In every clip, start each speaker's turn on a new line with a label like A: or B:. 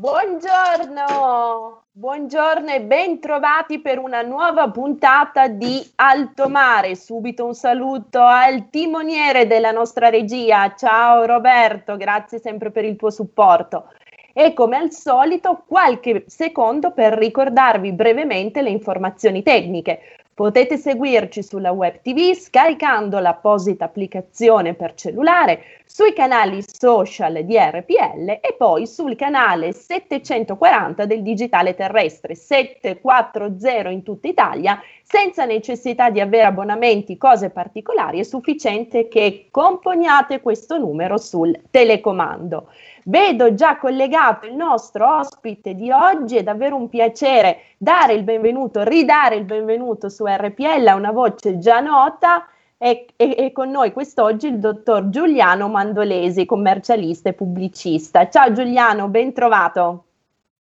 A: Buongiorno, buongiorno e ben trovati per una nuova puntata di Alto Mare. Subito un saluto al timoniere della nostra regia. Ciao Roberto, grazie sempre per il tuo supporto. E come al solito qualche secondo per ricordarvi brevemente le informazioni tecniche. Potete seguirci sulla web TV scaricando l'apposita applicazione per cellulare, sui canali social di RPL e poi sul canale 740 del digitale terrestre 740 in tutta Italia, senza necessità di avere abbonamenti, cose particolari, è sufficiente che componiate questo numero sul telecomando. Vedo già collegato il nostro ospite di oggi, è davvero un piacere dare il benvenuto, ridare il benvenuto su RPL a una voce già nota. E, e, e, con noi quest'oggi il dottor Giuliano Mandolesi, commercialista e pubblicista. Ciao Giuliano, ben trovato.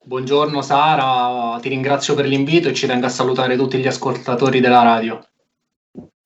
B: Buongiorno Sara, ti ringrazio per l'invito e ci tengo a salutare tutti gli ascoltatori della radio.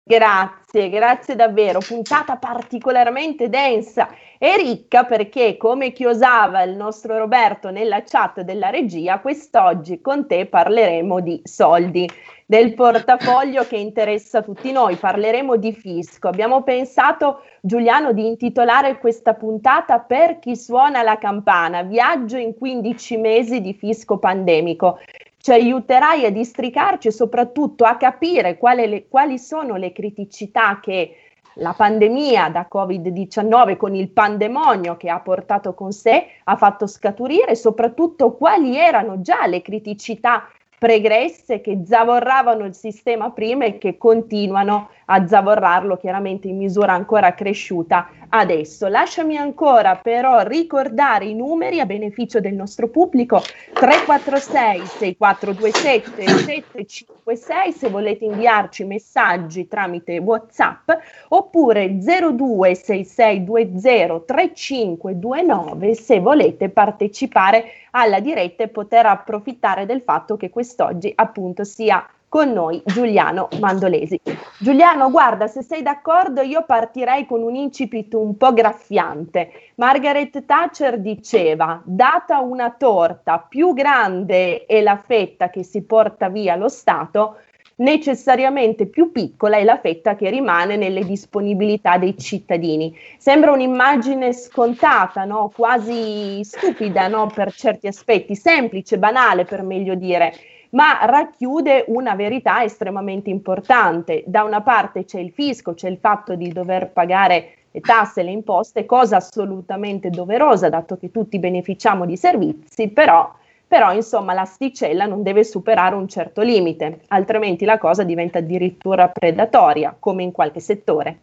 A: Grazie, grazie davvero. Puntata particolarmente densa e ricca perché, come chiosava il nostro Roberto nella chat della regia, quest'oggi con te parleremo di soldi, del portafoglio che interessa tutti noi. Parleremo di fisco. Abbiamo pensato, Giuliano, di intitolare questa puntata Per chi suona la campana, viaggio in 15 mesi di fisco pandemico ci aiuterai a districarci e soprattutto a capire le, quali sono le criticità che la pandemia da Covid-19 con il pandemonio che ha portato con sé ha fatto scaturire soprattutto quali erano già le criticità pregresse che zavorravano il sistema prima e che continuano a zavorrarlo chiaramente in misura ancora cresciuta adesso. Lasciami ancora però ricordare i numeri a beneficio del nostro pubblico 346 6427 756 se volete inviarci messaggi tramite WhatsApp oppure 026620 3529 se volete partecipare alla diretta e poter approfittare del fatto che quest'oggi appunto sia con noi Giuliano Mandolesi. Giuliano, guarda, se sei d'accordo io partirei con un incipit un po' graffiante. Margaret Thatcher diceva, data una torta più grande è la fetta che si porta via lo Stato, necessariamente più piccola è la fetta che rimane nelle disponibilità dei cittadini. Sembra un'immagine scontata, no? quasi stupida no? per certi aspetti, semplice, banale per meglio dire ma racchiude una verità estremamente importante. Da una parte c'è il fisco, c'è il fatto di dover pagare le tasse, le imposte, cosa assolutamente doverosa, dato che tutti beneficiamo di servizi, però, però insomma l'asticella non deve superare un certo limite, altrimenti la cosa diventa addirittura predatoria, come in qualche settore.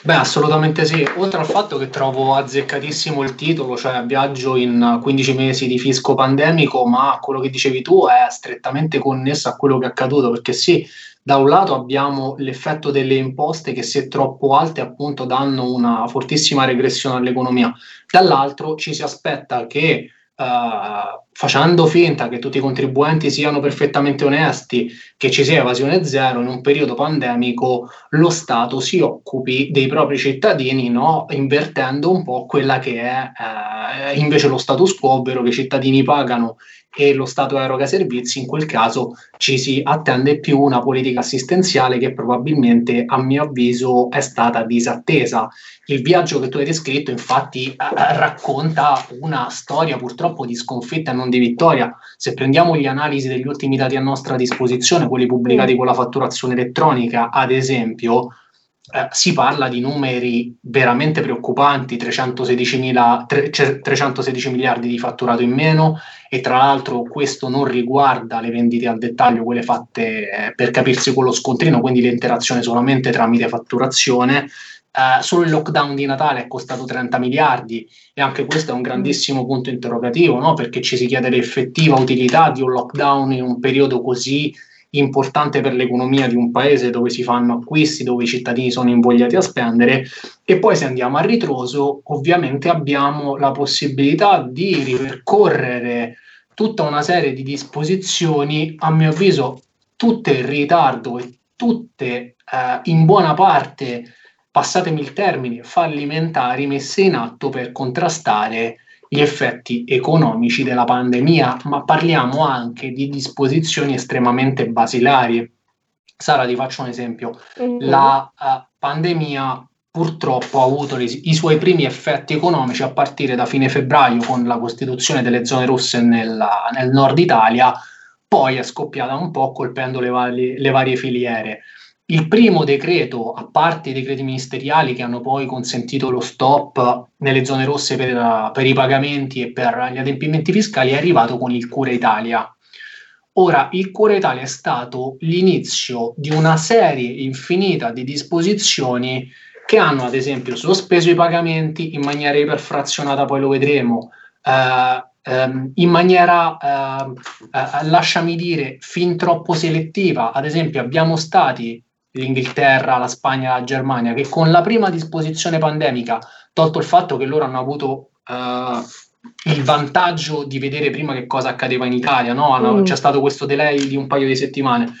B: Beh, assolutamente sì. Oltre al fatto che trovo azzeccatissimo il titolo, cioè viaggio in 15 mesi di fisco pandemico, ma quello che dicevi tu è strettamente connesso a quello che è accaduto, perché sì, da un lato abbiamo l'effetto delle imposte che se troppo alte appunto danno una fortissima regressione all'economia, dall'altro ci si aspetta che uh, facendo finta che tutti i contribuenti siano perfettamente onesti, che ci sia evasione zero, in un periodo pandemico lo Stato si occupi dei propri cittadini, no? invertendo un po' quella che è eh, invece lo status quo, ovvero che i cittadini pagano e lo Stato eroga servizi, in quel caso ci si attende più una politica assistenziale che probabilmente, a mio avviso, è stata disattesa. Il viaggio che tu hai descritto, infatti, eh, racconta una storia purtroppo di sconfitta e non di vittoria. Se prendiamo gli analisi degli ultimi dati a nostra disposizione, quelli pubblicati con la fatturazione elettronica, ad esempio, eh, si parla di numeri veramente preoccupanti, 316, 316 miliardi di fatturato in meno e tra l'altro questo non riguarda le vendite al dettaglio, quelle fatte eh, per capirsi con lo scontrino, quindi l'interazione solamente tramite fatturazione. Uh, solo il lockdown di Natale è costato 30 miliardi e anche questo è un grandissimo punto interrogativo, no? perché ci si chiede l'effettiva utilità di un lockdown in un periodo così importante per l'economia di un paese dove si fanno acquisti, dove i cittadini sono invogliati a spendere. E poi se andiamo a ritroso ovviamente abbiamo la possibilità di ripercorrere tutta una serie di disposizioni, a mio avviso tutte in ritardo e tutte eh, in buona parte, passatemi il termine, fallimentari messe in atto per contrastare gli effetti economici della pandemia, ma parliamo anche di disposizioni estremamente basilari. Sara, ti faccio un esempio. Mm-hmm. La uh, pandemia purtroppo ha avuto i, suoi primi effetti economici a partire da fine febbraio con la costituzione delle zone rosse nella, nel nord Italia, poi è scoppiata un po' colpendo le, vari, le varie filiere. Il primo decreto, a parte i decreti ministeriali che hanno poi consentito lo stop nelle zone rosse per, per, i pagamenti e per gli adempimenti fiscali, è arrivato con il Cura Italia. Ora, il Cura Italia è stato l'inizio di una serie infinita di disposizioni che hanno, ad esempio, sospeso i pagamenti in maniera iperfrazionata, poi lo vedremo, eh, ehm, in maniera, eh, eh, lasciami dire, fin troppo selettiva. Ad esempio, abbiamo stati l'Inghilterra, la Spagna, la Germania, che con la prima disposizione pandemica, tolto il fatto che loro hanno avuto uh, il vantaggio di vedere prima che cosa accadeva in Italia, no? hanno, mm. c'è stato questo delay di un paio di settimane.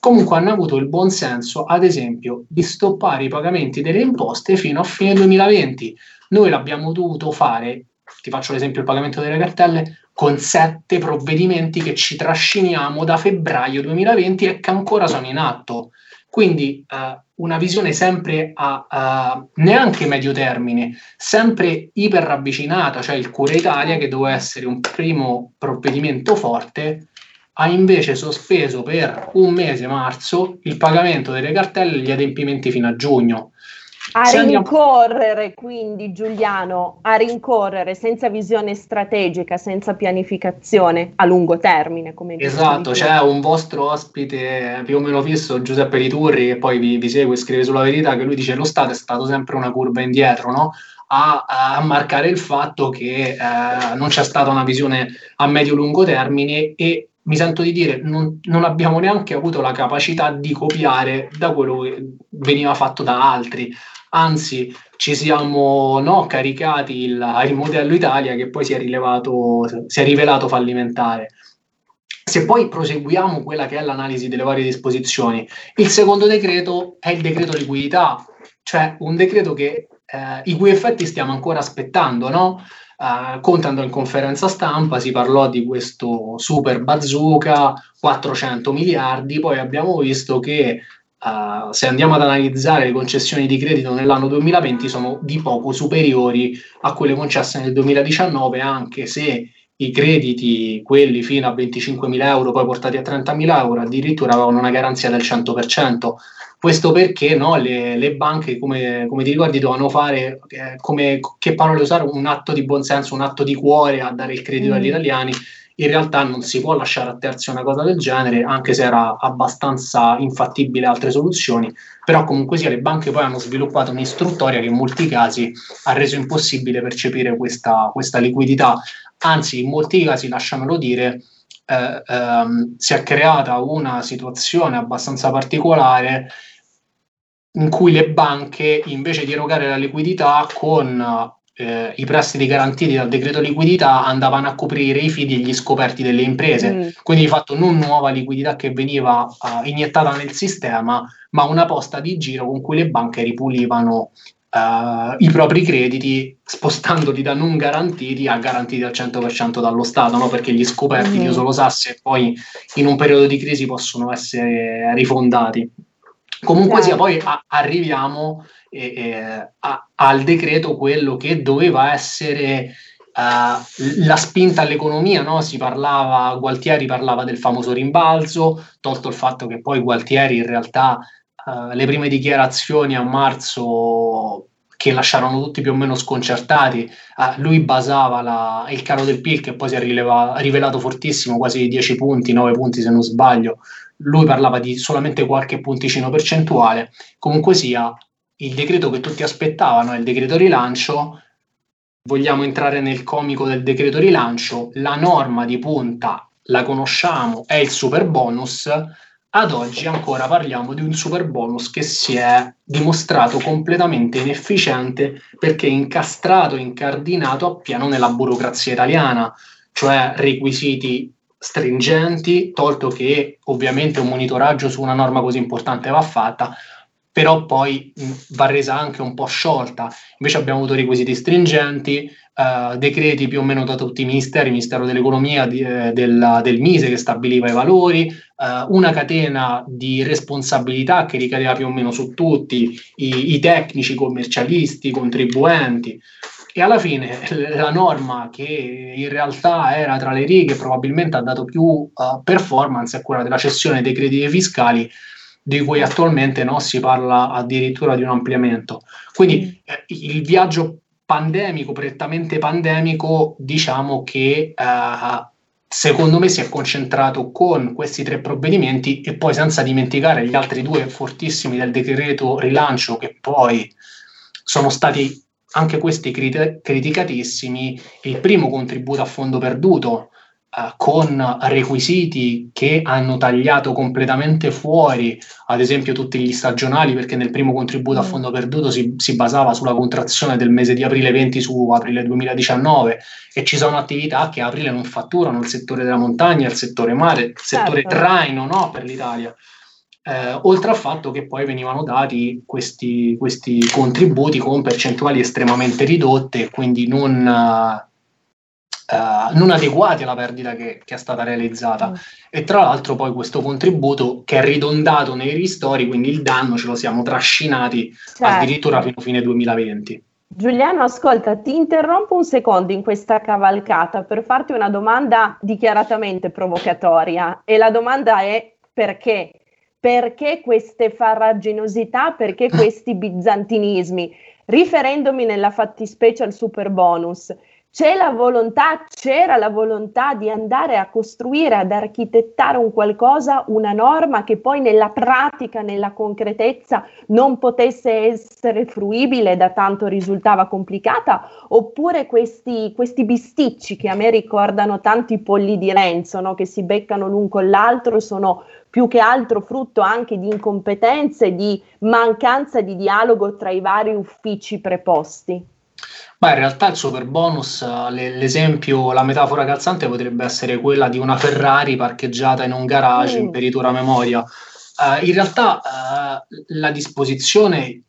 B: Comunque hanno avuto il buon senso, ad esempio, di stoppare i pagamenti delle imposte fino a fine 2020. Noi l'abbiamo dovuto fare, ti faccio l'esempio del pagamento delle cartelle, con sette provvedimenti che ci trasciniamo da febbraio 2020 e che ancora sono in atto. Quindi uh, una visione sempre a, a, neanche medio termine, sempre iper ravvicinata, cioè il Cura Italia che doveva essere un primo provvedimento forte, ha invece sospeso per un mese marzo il pagamento delle cartelle e gli adempimenti fino a giugno.
A: A Se rincorrere quindi Giuliano, a rincorrere senza visione strategica, senza pianificazione a lungo termine. Come
B: esatto, c'è un vostro ospite più o meno fisso, Giuseppe Riturri, che poi vi, vi segue e scrive sulla verità, che lui dice lo Stato è stato sempre una curva indietro, no? A, a, marcare il fatto che eh, non c'è stata una visione a medio-lungo termine e mi sento di dire non, non, abbiamo neanche avuto la capacità di copiare da quello che veniva fatto da altri anzi ci siamo no, caricati il, il, modello Italia che poi si è, rilevato, si è rivelato fallimentare. Se poi proseguiamo quella che è l'analisi delle varie disposizioni, il secondo decreto è il decreto liquidità, cioè un decreto che, eh, i cui effetti stiamo ancora aspettando, no? Uh, contando in conferenza stampa si parlò di questo super bazooka 400 miliardi poi abbiamo visto che Uh, se andiamo ad analizzare le concessioni di credito nell'anno 2020 sono di poco superiori a quelle concesse nel 2019 anche se i crediti, quelli fino a 25.000 euro, poi portati a 30.000 euro, addirittura avevano una garanzia del 100%. Questo perché no, le, le, banche, come, come, ti ricordi, dovevano fare, eh, come, che parole usare, un atto di buonsenso, un atto di cuore a dare il credito mm. agli italiani in realtà non si può lasciare a terzi una cosa del genere, anche se era abbastanza infattibile altre soluzioni, però comunque sia le banche poi hanno sviluppato un'istruttoria che in molti casi ha reso impossibile percepire questa, questa liquidità, anzi in molti casi, lasciamelo dire, eh, ehm, si è creata una situazione abbastanza particolare in cui le banche invece di erogare la liquidità con eh, i prestiti garantiti dal decreto liquidità andavano a coprire i fidi e gli scoperti delle imprese. Mm. Quindi di fatto non nuova liquidità che veniva uh, iniettata nel sistema, ma una posta di giro con cui le banche ripulivano uh, i propri crediti spostandoli da non garantiti a garantiti al 100% dallo Stato, no? perché gli scoperti, mm. io solo sasse, poi in un periodo di crisi possono essere rifondati. Comunque sia, poi a- arriviamo eh, a- al decreto quello che doveva essere uh, la spinta all'economia, no? Si parlava, Gualtieri parlava del famoso rimbalzo, tolto il fatto che poi Gualtieri in realtà uh, le prime dichiarazioni a marzo che lasciarono tutti più o meno sconcertati. Uh, lui basava la, il caro del PIL che poi si è rileva, rivelato fortissimo, quasi 10 punti, 9 punti se non sbaglio, lui parlava di solamente qualche punticino percentuale. Comunque sia, il decreto che tutti aspettavano è il decreto rilancio. Vogliamo entrare nel comico del decreto rilancio. La norma di punta la conosciamo, è il super bonus. ad oggi ancora parliamo di un super bonus che si è dimostrato completamente inefficiente perché incastrato, incardinato appieno nella burocrazia italiana, cioè requisiti stringenti, tolto che ovviamente un monitoraggio su una norma così importante va fatta, però poi mh, va resa anche un po' sciolta. Invece abbiamo avuto requisiti stringenti, eh, decreti più o meno da tutti i ministeri, il Ministero dell'Economia, di, eh, del, del, Mise che stabiliva i valori, eh, una catena di responsabilità che ricadeva più o meno su tutti, i, i tecnici, i commercialisti, i contribuenti. E alla fine la norma che in realtà era tra le righe, probabilmente ha dato più uh, performance, è quella della cessione dei crediti fiscali di cui attualmente no, si parla addirittura di un ampliamento. Quindi eh, il viaggio pandemico, prettamente pandemico, diciamo che eh, secondo me si è concentrato con questi tre provvedimenti e poi senza dimenticare gli altri due fortissimi del decreto rilancio che poi sono stati anche questi crit- criticatissimi, il primo contributo a fondo perduto con requisiti che hanno tagliato completamente fuori, ad esempio, tutti gli stagionali, perché nel primo contributo a mm. fondo perduto si, si basava sulla contrazione del mese di aprile 20 su aprile 2019 e ci sono attività che a aprile non fatturano, il settore della montagna, il settore mare, il settore certo. traino no, per l'Italia. Eh, oltre al fatto che poi venivano dati questi, questi, contributi con percentuali estremamente ridotte, quindi non, Uh, non adeguati alla perdita che, che è stata realizzata. Mm. E tra l'altro poi questo contributo che è ridondato nei ristori, quindi il danno ce lo siamo trascinati certo. addirittura fino a fine 2020.
A: Giuliano, ascolta, ti interrompo un secondo in questa cavalcata per farti una domanda dichiaratamente provocatoria e la domanda è perché? Perché queste farraginosità, perché questi bizantinismi? Riferendomi nella fattispecie al super bonus, c'è la volontà, c'era la volontà di andare a costruire, ad architettare un qualcosa, una norma che poi nella pratica, nella concretezza non potesse essere fruibile da tanto risultava complicata, oppure questi, questi bisticci che a me ricordano tanti polli di Renzo, no? che si beccano l'un con l'altro, sono più che altro frutto anche di incompetenze, di mancanza di dialogo tra i vari uffici preposti.
B: Beh, in realtà il super bonus, l'esempio, la metafora calzante potrebbe essere quella di una Ferrari parcheggiata in un garage mm. in peritura memoria. Uh, in realtà uh, la disposizione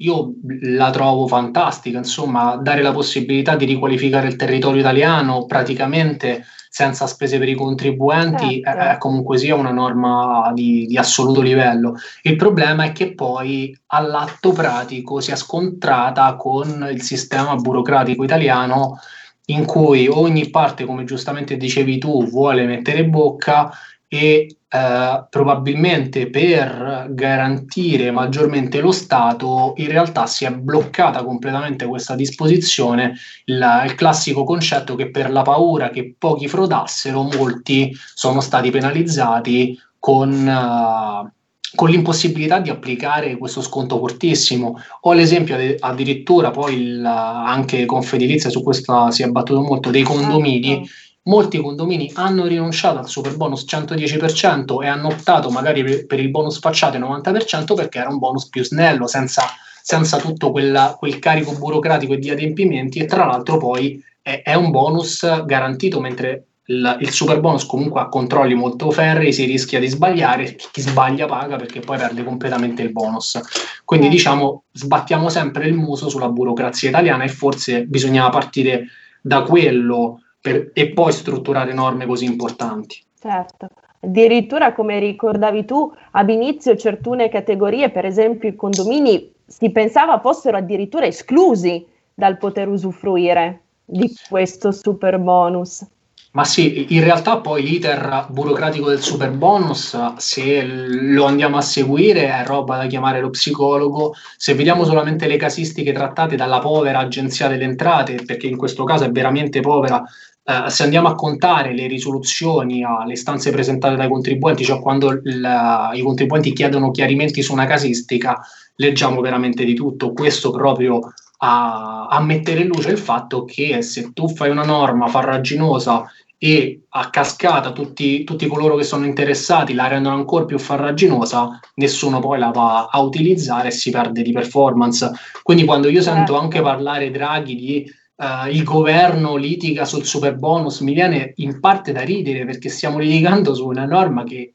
B: io la trovo fantastica, insomma, dare la possibilità di riqualificare il territorio italiano praticamente senza spese per i contribuenti certo. è, è, comunque sia una norma di, di, assoluto livello. Il problema è che poi all'atto pratico si è scontrata con il sistema burocratico italiano in cui ogni parte, come giustamente dicevi tu, vuole mettere bocca e eh, probabilmente per garantire maggiormente lo Stato, in realtà si è bloccata completamente questa disposizione, il, il classico concetto che per la paura che pochi frodassero, molti sono stati penalizzati con... Uh, con l'impossibilità di applicare questo sconto fortissimo. Ho l'esempio addirittura poi il, anche Confedilizia su questo si è battuto molto dei condomini certo molti condomini hanno rinunciato al super bonus 110% e hanno optato magari per, il bonus facciate 90% perché era un bonus più snello, senza, senza tutto quella, quel carico burocratico e di adempimenti e tra l'altro poi è, è un bonus garantito mentre il, il, super bonus comunque ha controlli molto ferri, si rischia di sbagliare, chi sbaglia paga perché poi perde completamente il bonus. Quindi diciamo sbattiamo sempre il muso sulla burocrazia italiana e forse bisognava partire da quello per, e poi strutturare norme così importanti.
A: Certo. Addirittura, come ricordavi tu, ab inizio certe categorie, per esempio i condomini, si pensava fossero addirittura esclusi dal poter usufruire di questo super bonus.
B: Ma sì, in realtà poi l'iter burocratico del super bonus, se lo andiamo a seguire, è roba da chiamare lo psicologo. Se vediamo solamente le casistiche trattate dalla povera agenzia delle entrate, perché in questo caso è veramente povera, eh, se andiamo a contare le risoluzioni alle istanze presentate dai contribuenti, cioè quando il, i contribuenti chiedono chiarimenti su una casistica, leggiamo veramente di tutto. Questo proprio a, a mettere in luce il fatto che se tu fai una norma farraginosa e a cascata tutti, tutti, coloro che sono interessati la rendono ancora più farraginosa, nessuno poi la va a utilizzare e si perde di performance. Quindi quando io sento certo. anche parlare Draghi di uh, il governo litiga sul super bonus, mi viene in parte da ridere perché stiamo litigando su una norma che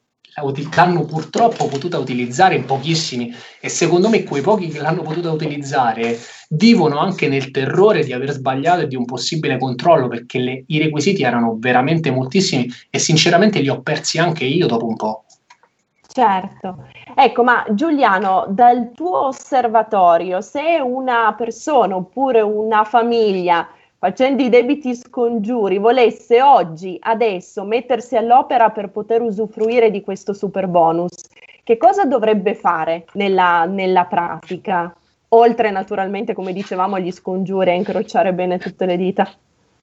B: l'hanno purtroppo potuta utilizzare in pochissimi e secondo me quei pochi che l'hanno potuta utilizzare vivono anche nel terrore di aver sbagliato e di un possibile controllo perché le, i requisiti erano veramente moltissimi e sinceramente li ho persi anche io dopo un po'.
A: Certo, ecco, ma Giuliano, dal tuo osservatorio, se una persona oppure una famiglia facendo i debiti scongiuri, volesse oggi, adesso, mettersi all'opera per poter usufruire di questo super bonus, che cosa dovrebbe fare nella, nella pratica? Oltre naturalmente, come dicevamo, agli scongiuri, a incrociare bene tutte le dita.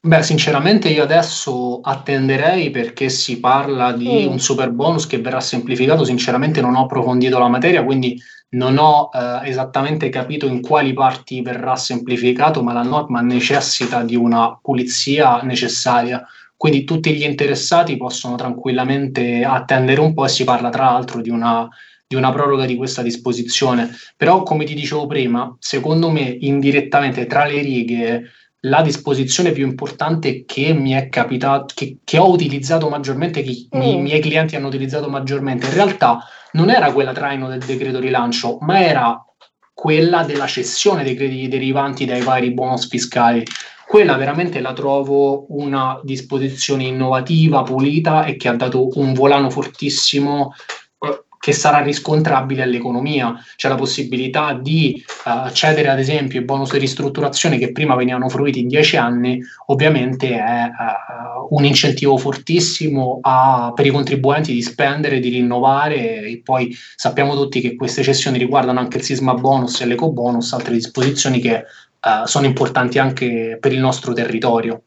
B: Beh, sinceramente io adesso attenderei perché si parla di mm. un super bonus che verrà semplificato. Sinceramente non ho approfondito la materia, quindi non ho eh, esattamente capito in quali parti verrà semplificato, ma la norma necessita di una pulizia necessaria. Quindi tutti gli interessati possono tranquillamente attendere un po' e si parla tra l'altro di una, di una proroga di questa disposizione. Però, come ti dicevo prima, secondo me indirettamente tra le righe la disposizione più importante che mi è capitato, che, che ho utilizzato maggiormente, che mm. i miei clienti hanno utilizzato maggiormente, in realtà non era quella traino del decreto rilancio, ma era quella della cessione dei crediti derivanti dai vari bonus fiscali. Quella veramente la trovo una disposizione innovativa, pulita e che ha dato un volano fortissimo che sarà riscontrabile all'economia. C'è la possibilità di uh, accedere ad esempio ai bonus di ristrutturazione che prima venivano fruiti in dieci anni, ovviamente è uh, un incentivo fortissimo a, per i contribuenti di spendere, di rinnovare e poi sappiamo tutti che queste cessioni riguardano anche il sisma bonus e l'eco bonus, altre disposizioni che uh, sono importanti anche per il nostro territorio.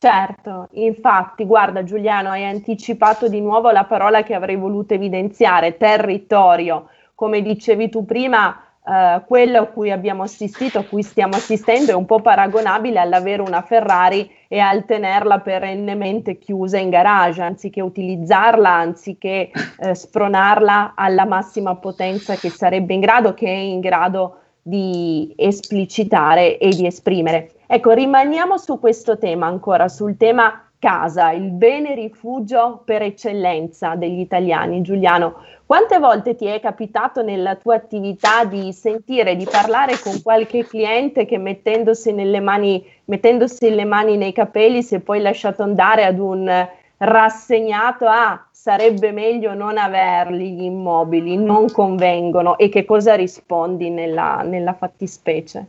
A: Certo, infatti, guarda Giuliano, hai anticipato di nuovo la parola che avrei voluto evidenziare, territorio. Come dicevi tu prima, eh, quello a cui abbiamo assistito, a cui stiamo assistendo, è un po' paragonabile all'avere una Ferrari e al tenerla perennemente chiusa in garage, anziché utilizzarla, anziché eh, spronarla alla massima potenza che sarebbe in grado, che è in grado di esplicitare e di esprimere. Ecco, rimaniamo su questo tema ancora, sul tema casa, il bene rifugio per eccellenza degli italiani. Giuliano, quante volte ti è capitato nella tua attività di sentire, di parlare con qualche cliente che mettendosi, nelle mani, mettendosi le mani nei capelli si è poi lasciato andare ad un rassegnato a sarebbe meglio non averli gli immobili, non convengono e che cosa rispondi nella, nella fattispecie?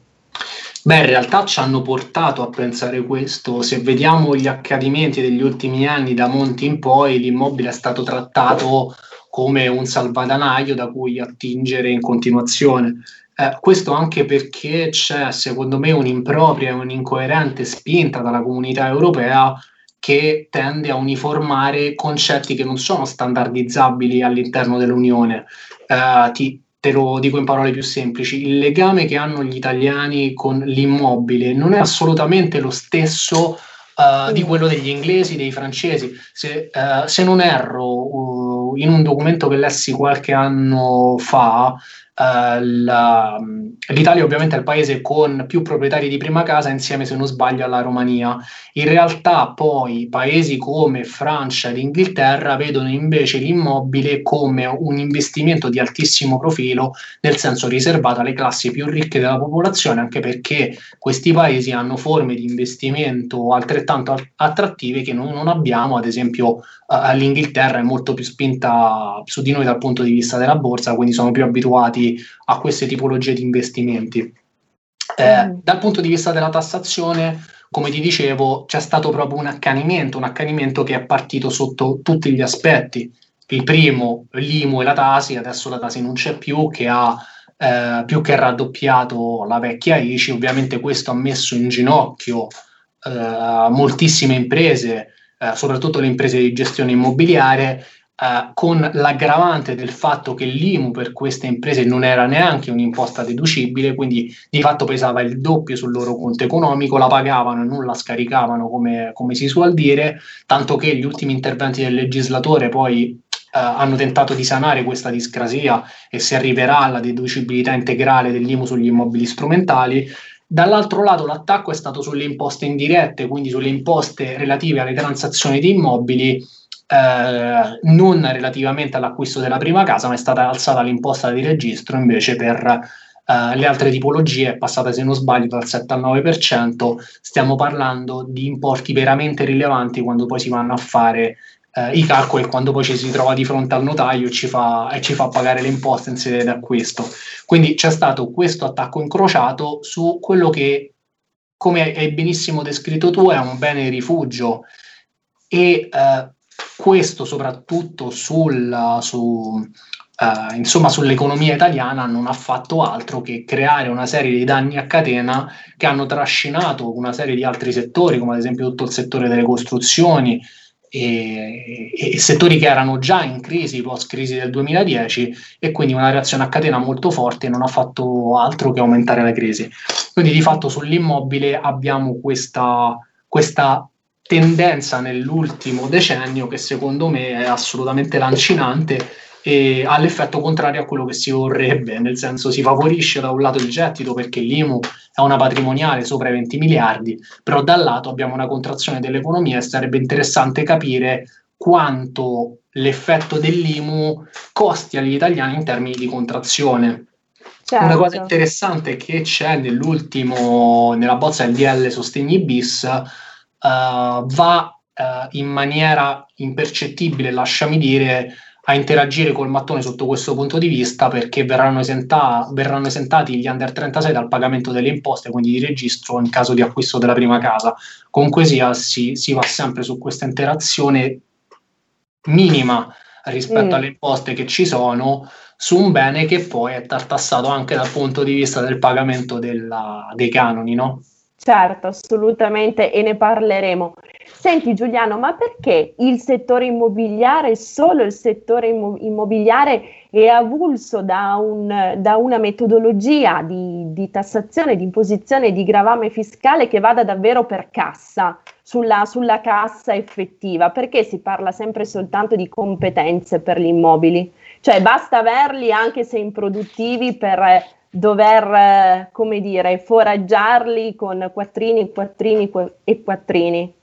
B: Beh, in realtà ci hanno portato a pensare questo. Se vediamo gli accadimenti degli ultimi anni, da Monti in poi, l'immobile è stato trattato come un salvadanaio da cui attingere in continuazione. Eh, questo anche perché c'è, secondo me, un'impropria e un'incoerente spinta dalla comunità europea che tende a uniformare concetti che non sono standardizzabili all'interno dell'Unione. Eh, ti, te lo dico in parole più semplici, il legame che hanno gli italiani con l'immobile non è assolutamente lo stesso uh, di quello degli inglesi, dei francesi. Se, uh, se non erro, uh, in un documento che lessi qualche anno fa, Uh, la, l'Italia ovviamente è il paese con più proprietari di prima casa insieme se non sbaglio alla Romania. In realtà poi paesi come Francia ed Inghilterra vedono invece l'immobile come un investimento di altissimo profilo nel senso riservato alle classi più ricche della popolazione anche perché questi paesi hanno forme di investimento altrettanto attrattive che noi non abbiamo ad esempio uh, l'Inghilterra è molto più spinta su di noi dal punto di vista della borsa quindi sono più abituati a queste tipologie di investimenti. Eh, mm. Dal punto di vista della tassazione, come ti dicevo, c'è stato proprio un accanimento, un accanimento che è partito sotto tutti gli aspetti. Il primo, l'IMU e la Tasi, adesso la Tasi non c'è più, che ha eh, più che raddoppiato la vecchia ICI, ovviamente questo ha messo in ginocchio eh, moltissime imprese, eh, soprattutto le imprese di gestione immobiliare, eh, con l'aggravante del fatto che l'IMU per queste imprese non era neanche un'imposta deducibile, quindi di fatto pesava il doppio sul loro conto economico, la pagavano e non la scaricavano come, come si suol dire, tanto che gli ultimi interventi del legislatore poi Uh, hanno tentato di sanare questa discrasia e si arriverà alla deducibilità integrale dell'IMU sugli immobili strumentali. Dall'altro lato l'attacco è stato sulle imposte indirette, quindi sulle imposte relative alle transazioni di immobili, eh, non relativamente all'acquisto della prima casa, ma è stata alzata l'imposta di registro invece per eh, le altre tipologie, è passata se non sbaglio dal 7 al 9%, stiamo parlando di importi veramente rilevanti quando poi si vanno a fare eh, i calcoli quando poi ci si trova di fronte al notaio ci fa, e ci fa pagare le imposte in sede d'acquisto. Quindi c'è stato questo attacco incrociato su quello che, come hai benissimo descritto tu, è un bene rifugio e eh, questo soprattutto sul, su, uh, insomma, sull'economia italiana non ha fatto altro che creare una serie di danni a catena che hanno trascinato una serie di altri settori, come ad esempio tutto il settore delle costruzioni, e, e, settori che erano già in crisi post crisi del 2010 e quindi una reazione a catena molto forte non ha fatto altro che aumentare la crisi. Quindi di fatto sull'immobile abbiamo questa, questa tendenza nell'ultimo decennio che secondo me è assolutamente lancinante e ha l'effetto contrario a quello che si vorrebbe, nel senso si favorisce da un lato il gettito perché l'IMU è una patrimoniale sopra i 20 miliardi, però dal lato abbiamo una contrazione dell'economia e sarebbe interessante capire quanto l'effetto dell'IMU costi agli italiani in termini di contrazione. Certo. Una cosa interessante che c'è nell'ultimo, nella bozza del DL Sostegni bis, uh, va uh, in maniera impercettibile, lasciami dire, a interagire col mattone sotto questo punto di vista perché verranno, esenta- verranno, esentati gli under 36 dal pagamento delle imposte, quindi di registro in caso di acquisto della prima casa. Comunque sia, si, si va sempre su questa interazione minima rispetto mm. alle imposte che ci sono su un bene che poi è tartassato anche dal punto di vista del pagamento della, dei canoni, no?
A: Certo, assolutamente, e ne parleremo. Senti Giuliano, ma perché il settore immobiliare, solo il settore immobiliare è avulso da, un, da una metodologia di, di, tassazione, di imposizione, di gravame fiscale che vada davvero per cassa, sulla, sulla cassa effettiva? Perché si parla sempre soltanto di competenze per gli immobili? Cioè basta averli anche se improduttivi per dover, eh, come dire, foraggiarli con quattrini, quattrini e quattrini?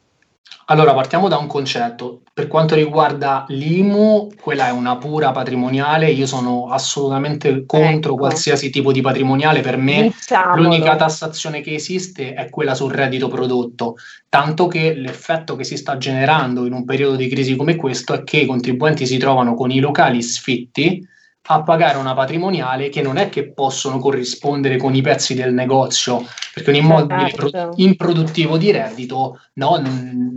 B: Allora, partiamo da un concetto. Per quanto riguarda l'IMU, quella è una pura patrimoniale, io sono assolutamente contro ecco. qualsiasi tipo di patrimoniale. Per me Diciamolo. l'unica tassazione che esiste è quella sul reddito prodotto, tanto che l'effetto che si sta generando in un periodo di crisi come questo è che i contribuenti si trovano con i locali sfitti a pagare una patrimoniale che non è che possono corrispondere con i pezzi del negozio, perché un immobile certo. improduttivo di reddito no, eh,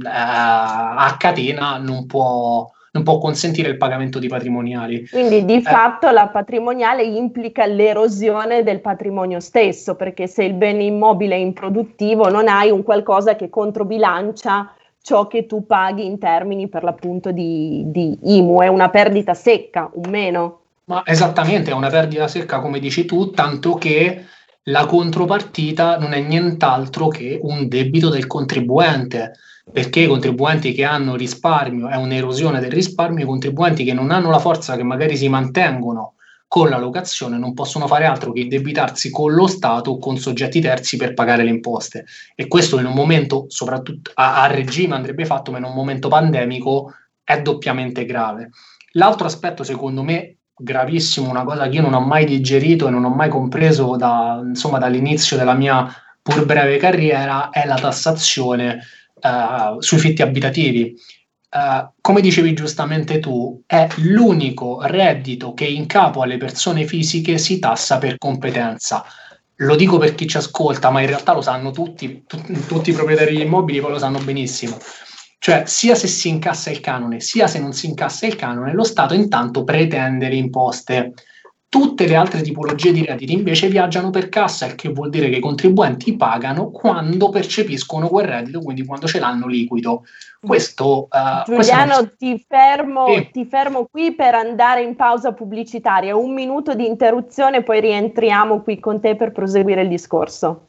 B: a catena non può, non può consentire il pagamento di patrimoniali.
A: Quindi di eh. fatto la patrimoniale implica l'erosione del patrimonio stesso, perché se il bene immobile è improduttivo non hai un qualcosa che controbilancia ciò che tu paghi in termini per l'appunto di, di IMU, è una perdita secca, un meno.
B: Ma esattamente, è una perdita secca come dici tu, tanto che la contropartita non è nient'altro che un debito del contribuente, perché i contribuenti che hanno risparmio è un'erosione del risparmio, i contribuenti che non hanno la forza, che magari si mantengono con la locazione, non possono fare altro che indebitarsi con lo Stato o con soggetti terzi per pagare le imposte. E questo in un momento, soprattutto a, a regime andrebbe fatto, ma in un momento pandemico è doppiamente grave. L'altro aspetto, secondo me, gravissimo, una cosa che io non ho mai digerito e non ho mai compreso da, insomma, dall'inizio della mia pur breve carriera, è la tassazione uh, sui fitti abitativi. Uh, come dicevi giustamente tu, è l'unico reddito che in capo alle persone fisiche si tassa per competenza. Lo dico per chi ci ascolta, ma in realtà lo sanno tutti, t- tutti i proprietari di immobili poi lo sanno benissimo. Cioè, sia se si incassa il canone, sia se non si incassa il canone, lo Stato intanto pretende le imposte. Tutte le altre tipologie di redditi invece viaggiano per cassa, il che vuol dire che i contribuenti pagano quando percepiscono quel reddito, quindi quando ce l'hanno liquido. Questo,
A: uh, Giuliano, questo ti, fermo, sì. ti fermo qui per andare in pausa pubblicitaria. Un minuto di interruzione, poi rientriamo qui con te per proseguire il discorso.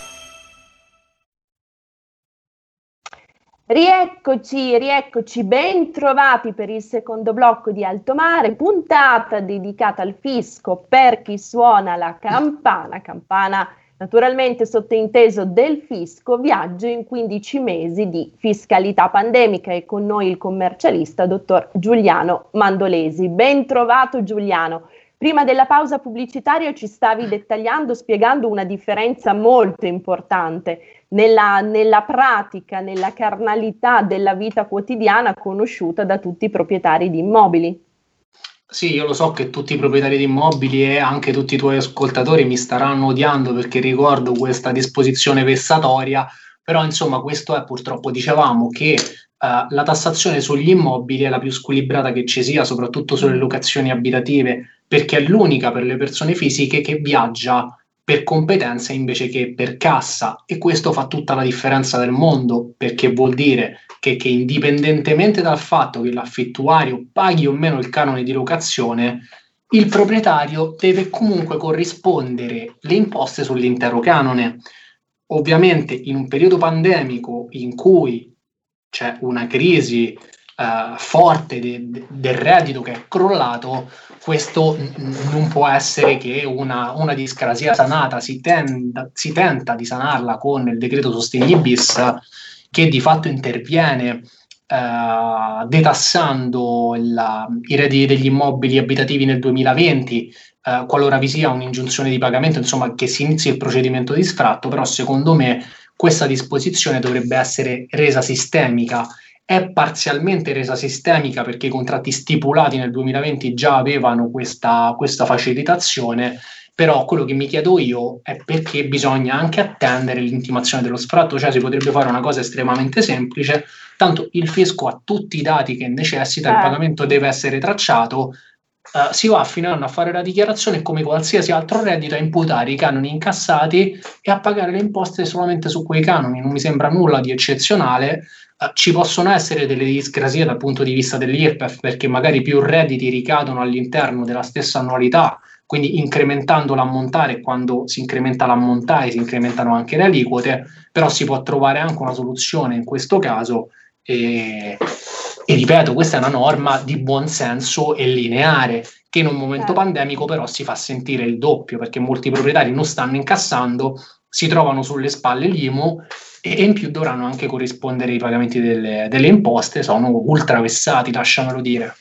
A: Rieccoci, rieccoci, ben trovati per il secondo blocco di Alto Mare, puntata dedicata al fisco per chi suona la campana, campana naturalmente sottointeso del fisco, viaggio in 15 mesi di fiscalità pandemica e con noi il commercialista dottor Giuliano Mandolesi. Ben trovato Giuliano. Prima della pausa pubblicitaria ci stavi dettagliando, spiegando una differenza molto importante nella, nella, pratica, nella carnalità della vita quotidiana conosciuta da tutti i proprietari di immobili.
B: Sì, io lo so che tutti i proprietari di immobili e anche tutti i tuoi ascoltatori mi staranno odiando perché ricordo questa disposizione vessatoria, però insomma questo è purtroppo, dicevamo che uh, la tassazione sugli immobili è la più squilibrata che ci sia, soprattutto sulle locazioni abitative perché è l'unica per le persone fisiche che viaggia per competenza invece che per cassa e questo fa tutta la differenza del mondo perché vuol dire che, che indipendentemente dal fatto che l'affittuario paghi o meno il canone di locazione, il proprietario deve comunque corrispondere le imposte sull'intero canone. Ovviamente in un periodo pandemico in cui c'è una crisi uh, forte de, de, del reddito che è crollato, questo n- non può essere che una, una discrasia sanata. Si, tenda, si, tenta di sanarla con il decreto sostegni bis che di fatto interviene uh, detassando il, i redditi degli immobili abitativi nel 2020 Uh, qualora vi sia un'ingiunzione di pagamento, insomma, che si inizi il procedimento di sfratto, però secondo me questa disposizione dovrebbe essere resa sistemica è parzialmente resa sistemica perché i contratti stipulati nel 2020 già avevano questa, questa facilitazione, però quello che mi chiedo io è perché bisogna anche attendere l'intimazione dello sfratto, cioè si potrebbe fare una cosa estremamente semplice, tanto il fisco ha tutti i dati che necessita, il certo. pagamento deve essere tracciato, Uh, si va anno a fare la dichiarazione come qualsiasi altro reddito a imputare i canoni incassati e a pagare le imposte solamente su quei canoni. Non mi sembra nulla di eccezionale. Ci possono essere delle discrasie dal punto di vista dell'IRPEF perché magari più redditi ricadono all'interno della stessa annualità, quindi incrementando l'ammontare, quando si incrementa l'ammontare si incrementano anche le aliquote, però si può trovare anche una soluzione in questo caso. E e ripeto, questa è una norma di buon senso e lineare, che in un momento certo. pandemico però si fa sentire il doppio, perché molti proprietari non stanno incassando, si trovano sulle spalle l'IMU e in più dovranno anche corrispondere i pagamenti delle, delle imposte, sono ultravessati, lasciamelo dire.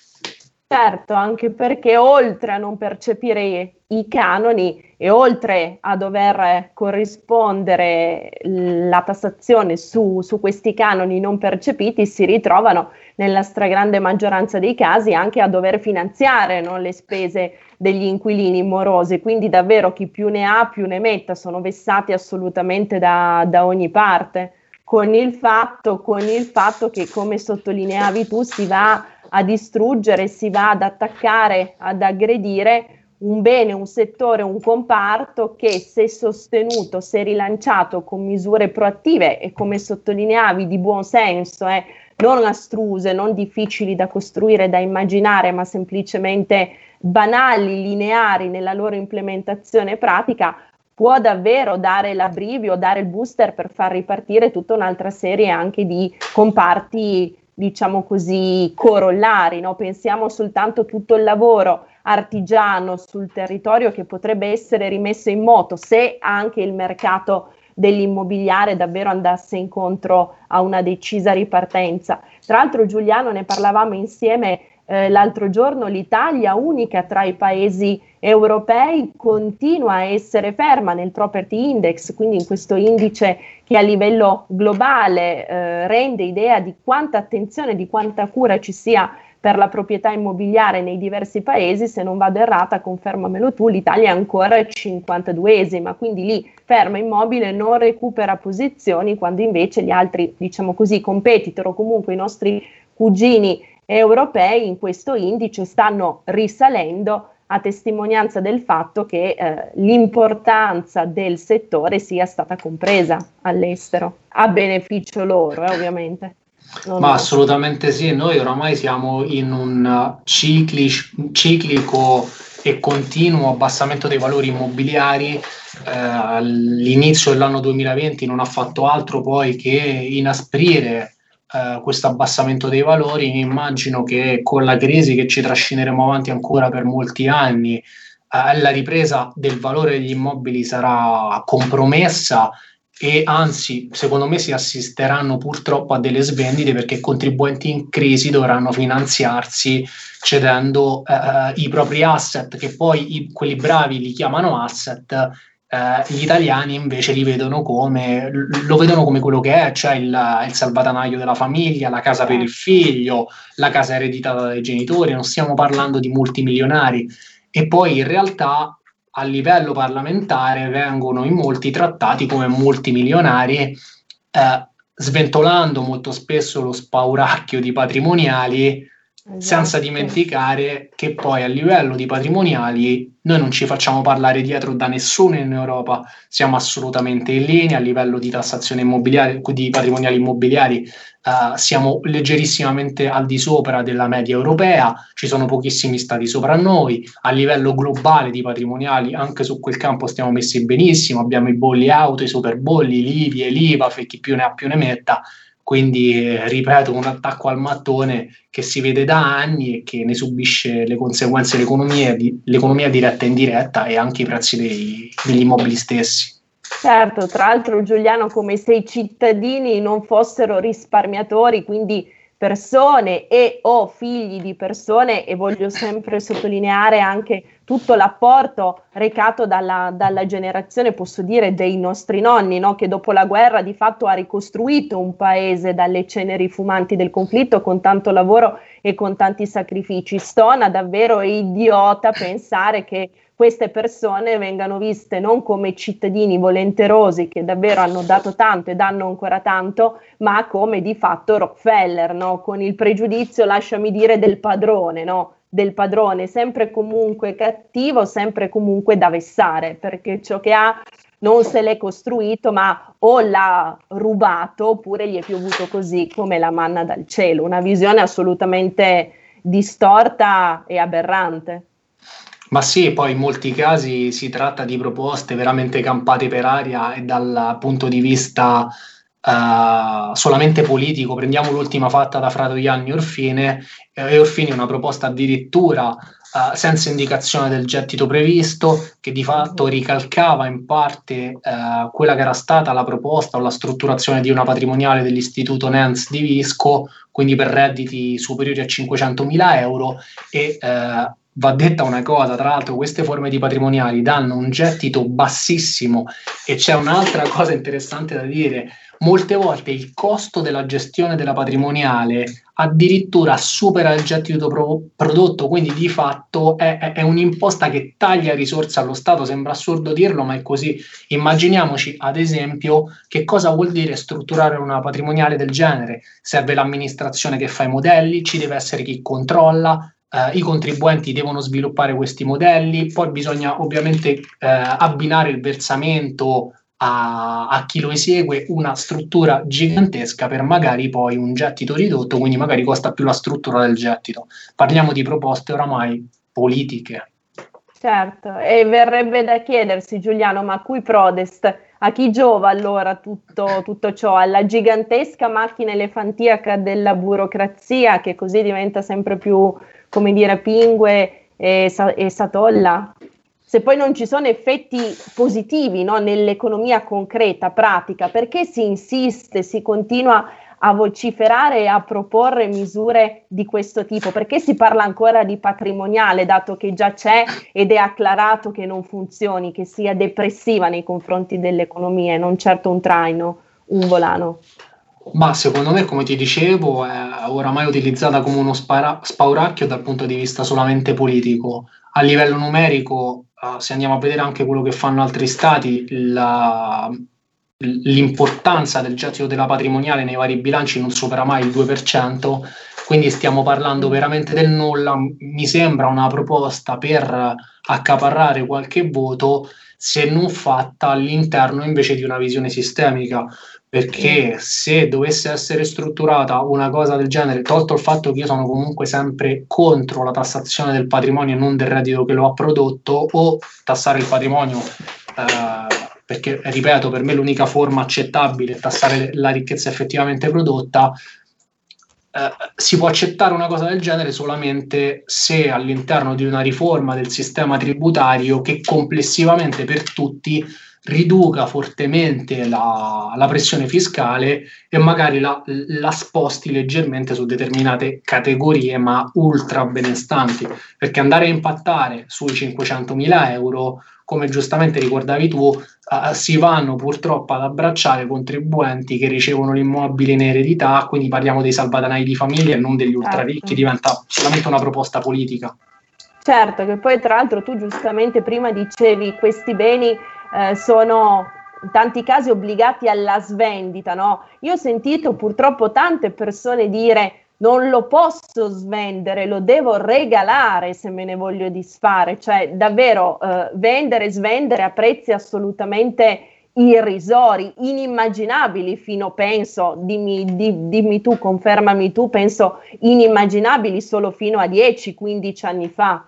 A: Certo, anche perché oltre a non percepire i canoni e oltre a dover corrispondere la tassazione su, su, questi canoni non percepiti, si ritrovano nella stragrande maggioranza dei casi anche a dover finanziare no, le spese degli inquilini morosi. Quindi davvero chi più ne ha più ne metta, sono vessati assolutamente da, da ogni parte. Con il, fatto, con il fatto che, come sottolineavi tu, si va a distruggere, si va ad attaccare, ad aggredire un bene, un settore, un comparto che se sostenuto, se rilanciato con misure proattive e come sottolineavi di buon senso, eh, non astruse, non difficili da costruire, da immaginare, ma semplicemente banali, lineari nella loro implementazione pratica, può davvero dare l'abbrivio, dare il booster per far ripartire tutta un'altra serie anche di comparti, diciamo così, corollari. No? Pensiamo soltanto a tutto il lavoro artigiano sul territorio che potrebbe essere rimesso in moto se anche il mercato dell'immobiliare davvero andasse incontro a una decisa ripartenza. Tra l'altro Giuliano ne parlavamo insieme eh, l'altro giorno, l'Italia, unica tra i paesi europei, continua a essere ferma nel property index, quindi in questo indice che a livello globale eh, rende idea di quanta attenzione, di quanta cura ci sia per la proprietà immobiliare nei diversi paesi, se non vado errata, confermamelo tu, l'Italia è ancora 52esima, quindi lì ferma immobile non recupera posizioni quando invece gli altri, diciamo così, competitor o comunque i nostri cugini europei in questo indice stanno risalendo a testimonianza del fatto che eh, l'importanza del settore sia stata compresa all'estero, a beneficio loro, eh, ovviamente.
B: Non Ma assolutamente sì, noi oramai siamo in un ciclic- ciclico e continuo abbassamento dei valori immobiliari. Eh, all'inizio dell'anno 2020 non ha fatto altro poi che inasprire eh, questo abbassamento dei valori. Immagino che con la crisi che ci trascineremo avanti ancora per molti anni, eh, la ripresa del valore degli immobili sarà compromessa e anzi, secondo me, si assisteranno purtroppo a delle svendite perché i contribuenti in crisi dovranno finanziarsi cedendo eh, i propri asset, che poi i, quelli bravi li chiamano asset, eh, gli italiani invece li vedono come, lo vedono come quello che è, cioè il, il salvatanaio della famiglia, la casa per il figlio, la casa ereditata dai genitori, non stiamo parlando di multimilionari. E poi in realtà a livello parlamentare vengono in molti trattati come multimilionari, eh, sventolando molto spesso lo spauracchio di patrimoniali, esatto. senza dimenticare che poi a livello di patrimoniali noi non ci facciamo parlare dietro da nessuno in Europa, siamo assolutamente in linea a livello di tassazione immobiliare, di patrimoniali immobiliari Uh, siamo leggerissimamente al di sopra della media europea, ci sono pochissimi stati sopra noi, a livello globale di patrimoniali anche su quel campo stiamo messi benissimo, abbiamo i bolli auto, i super bolli, l'IVI, l'IVA, e chi più ne ha più ne metta, quindi eh, ripeto un attacco al mattone che si vede da anni e che ne subisce le conseguenze l'economia, di, l'economia diretta e indiretta e anche i prezzi dei, degli immobili stessi.
A: Certo, tra l'altro Giuliano, come se i cittadini non fossero risparmiatori, quindi persone e o figli di persone, e voglio sempre sottolineare anche tutto l'apporto recato dalla, dalla generazione, posso dire, dei nostri nonni, no? che dopo la guerra di fatto ha ricostruito un paese dalle ceneri fumanti del conflitto con tanto lavoro e con tanti sacrifici. Stona davvero idiota pensare che queste persone vengano viste non come cittadini volenterosi che davvero hanno dato tanto e danno ancora tanto, ma come di fatto Rockefeller, no? con il pregiudizio, lasciami dire, del padrone, no? Del padrone, sempre comunque cattivo, sempre comunque da vessare, perché ciò che ha non se l'è costruito, ma o l'ha rubato oppure gli è piovuto così come la manna dal cielo, una visione assolutamente distorta e aberrante.
B: Ma sì, poi in molti casi si tratta di proposte veramente campate per aria e dal punto di vista uh, solamente politico. Prendiamo l'ultima fatta da Fratoianni Orfine, eh, Orfini una proposta addirittura uh, senza indicazione del gettito previsto, che di fatto ricalcava in parte uh, quella che era stata la proposta o la strutturazione di una patrimoniale dell'istituto Nens di Visco, quindi per redditi superiori a 500.000 euro e va detta una cosa, tra l'altro queste forme di patrimoniali danno un gettito bassissimo e c'è un'altra cosa interessante da dire, molte volte il costo della gestione della patrimoniale addirittura supera il gettito pro- prodotto, quindi di fatto è, è, un'imposta che taglia risorse allo Stato, sembra assurdo dirlo, ma è così. Immaginiamoci ad esempio che cosa vuol dire strutturare una patrimoniale del genere. Serve l'amministrazione che fa i modelli, ci deve essere chi controlla, eh, i contribuenti devono sviluppare questi modelli, poi bisogna ovviamente eh, abbinare il versamento a, a, chi lo esegue una struttura gigantesca per magari poi un gettito ridotto, quindi magari costa più la struttura del gettito. Parliamo di proposte oramai politiche.
A: Certo, e verrebbe da chiedersi Giuliano, ma cui prodest? A chi giova allora tutto, tutto ciò? Alla gigantesca macchina elefantiaca della burocrazia che così diventa sempre più, come dire, pingue e, e satolla? Se poi non ci sono effetti positivi no, nell'economia concreta, pratica, perché si insiste, si continua a vociferare e a proporre misure di questo tipo? Perché si parla ancora di patrimoniale, dato che già c'è ed è acclarato che non funzioni, che sia depressiva nei confronti dell'economia e non certo un traino, un volano?
B: Ma secondo me, come ti dicevo, è oramai utilizzata come uno spara- spauracchio dal punto di vista solamente politico. A livello numerico, uh, se andiamo a vedere anche quello che fanno altri stati, la, l'importanza del gettito della patrimoniale nei vari bilanci non supera mai il 2%, quindi stiamo parlando veramente del nulla. Mi sembra una proposta per accaparrare qualche voto se non fatta all'interno invece di una visione sistemica. Perché se dovesse essere strutturata una cosa del genere, tolto il fatto che io sono comunque sempre contro la tassazione del patrimonio e non del reddito che lo ha prodotto, o tassare il patrimonio eh, perché ripeto, per me l'unica forma accettabile è tassare la ricchezza effettivamente prodotta, eh, si può accettare una cosa del genere solamente se all'interno di una riforma del sistema tributario che complessivamente per tutti riduca fortemente la, la pressione fiscale e magari la, la, sposti leggermente su determinate categorie ma ultra benestanti. Perché andare a impattare sui 500.000 euro come giustamente ricordavi tu, uh, si vanno purtroppo ad abbracciare contribuenti che ricevono l'immobile in eredità, quindi parliamo dei salvadanai di famiglia e non degli ultraricchi, certo. diventa solamente una proposta politica.
A: Certo, che poi tra l'altro tu giustamente prima dicevi questi beni eh, sono in tanti casi obbligati alla svendita, no? Io ho sentito purtroppo tante persone dire non lo posso svendere, lo devo regalare se me ne voglio disfare, cioè davvero eh, vendere e svendere a prezzi assolutamente irrisori, inimmaginabili fino, penso, dimmi, di, dimmi tu, confermami tu, penso inimmaginabili solo fino a 10-15 anni fa.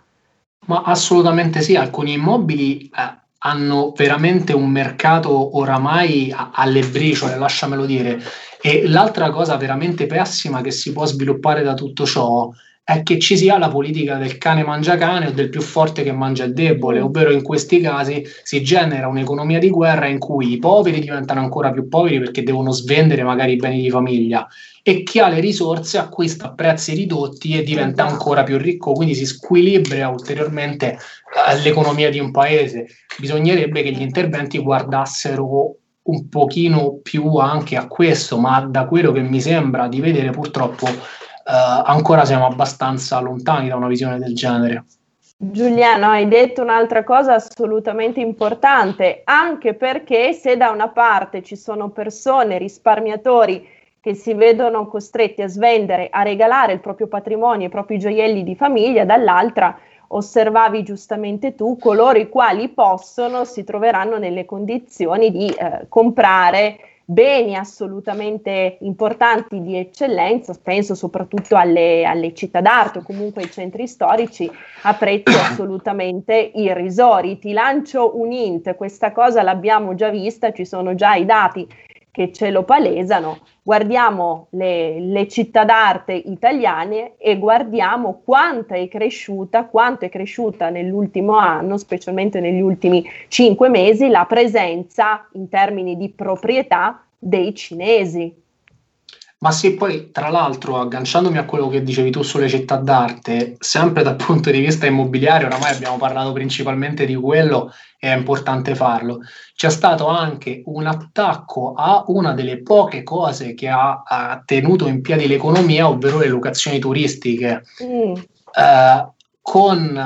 B: Ma assolutamente sì, alcuni immobili eh, hanno veramente un mercato oramai alle briciole, lasciamelo dire. E l'altra cosa veramente pessima che si può sviluppare da tutto ciò è che ci sia la politica del cane mangia cane o del più forte che mangia il debole, mm. ovvero in questi casi si genera un'economia di guerra in cui i poveri diventano ancora più poveri perché devono svendere magari i beni di famiglia e chi ha le risorse acquista a prezzi ridotti e diventa esatto. ancora più ricco, quindi si squilibra ulteriormente eh, l'economia di un paese. Bisognerebbe che gli interventi guardassero un pochino più anche a questo, ma da quello che mi sembra di vedere purtroppo eh, ancora siamo abbastanza lontani da una visione del genere.
A: Giuliano, hai detto un'altra cosa assolutamente importante, anche perché se da una parte ci sono persone, risparmiatori, che si vedono costretti a svendere, a regalare il proprio patrimonio, i propri gioielli di famiglia, dall'altra osservavi giustamente tu, coloro i quali possono si troveranno nelle condizioni di eh, comprare beni assolutamente importanti di eccellenza, penso soprattutto alle, alle, città d'arte o comunque ai centri storici a prezzi assolutamente irrisori. Ti lancio un int, questa cosa l'abbiamo già vista, ci sono già i dati che ce lo palesano, guardiamo le, le, città d'arte italiane e guardiamo quanto è cresciuta, quanto è cresciuta nell'ultimo anno, specialmente negli ultimi cinque mesi, la presenza in termini di proprietà dei cinesi.
B: Ma sì, poi tra l'altro, agganciandomi a quello che dicevi tu sulle città d'arte, sempre dal punto di vista immobiliare, oramai abbiamo parlato principalmente di quello è importante farlo. C'è stato anche un attacco a una delle poche cose che ha, ha tenuto in piedi l'economia, ovvero le locazioni turistiche. Mm. Eh, con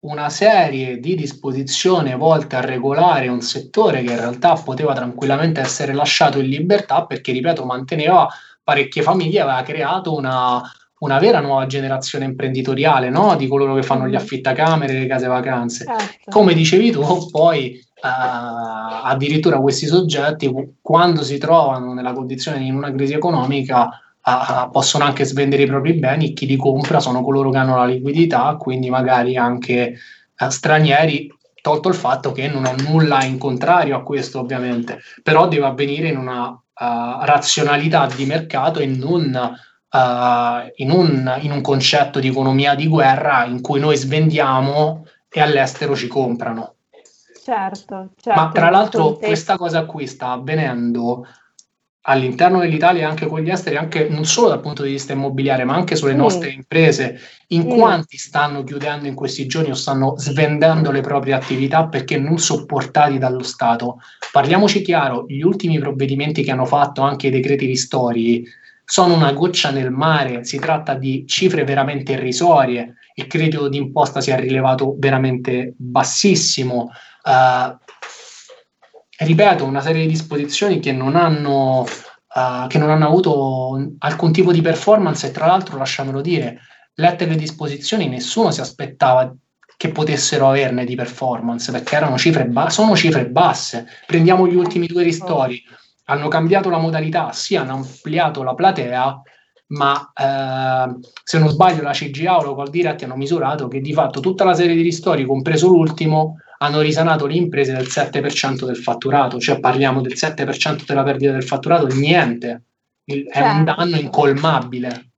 B: una serie di disposizioni volte a regolare un settore che in realtà poteva tranquillamente essere lasciato in libertà perché, ripeto, manteneva parecchie famiglie, aveva creato una, una vera nuova generazione imprenditoriale, no? di coloro che fanno gli mm-hmm. affittacamere, le case vacanze. Certo. Come dicevi tu, poi Uh, addirittura questi soggetti quando si trovano nella condizione di una crisi economica uh, possono anche svendere i propri beni chi li compra sono coloro che hanno la liquidità quindi magari anche uh, stranieri tolto il fatto che non ho nulla in contrario a questo ovviamente però deve avvenire in una razionalità di mercato e non in un, in un concetto di economia di guerra in cui noi svendiamo e all'estero ci comprano
A: Certo, certo.
B: Ma tra l'altro questa cosa qui sta avvenendo all'interno dell'Italia e anche con gli esteri, anche non solo dal punto di vista immobiliare, ma anche sulle mm. nostre imprese, in mm. quanti stanno chiudendo in questi giorni o stanno svendendo le proprie attività perché non sopportati dallo Stato. Parliamoci chiaro, gli ultimi provvedimenti che hanno fatto, anche i decreti ristori, sono una goccia nel mare, si tratta di cifre veramente irrisorie, il credito d'imposta si è rilevato veramente bassissimo, Uh, ripeto, una serie di disposizioni che non hanno, uh, che non hanno avuto alcun tipo di performance e tra l'altro, lasciamelo dire, lette le disposizioni, nessuno si aspettava che potessero averne di performance perché erano cifre ba- sono cifre basse. Prendiamo gli ultimi due ristori, hanno cambiato la modalità, sì, hanno ampliato la platea, ma eh, se non sbaglio la CGA o la Call Direct hanno misurato che di fatto tutta la serie di ristori, compreso l'ultimo, hanno risanato le imprese del 7% del fatturato, cioè parliamo del 7% della perdita del fatturato, niente, Il, certo. è un certo. danno incolmabile.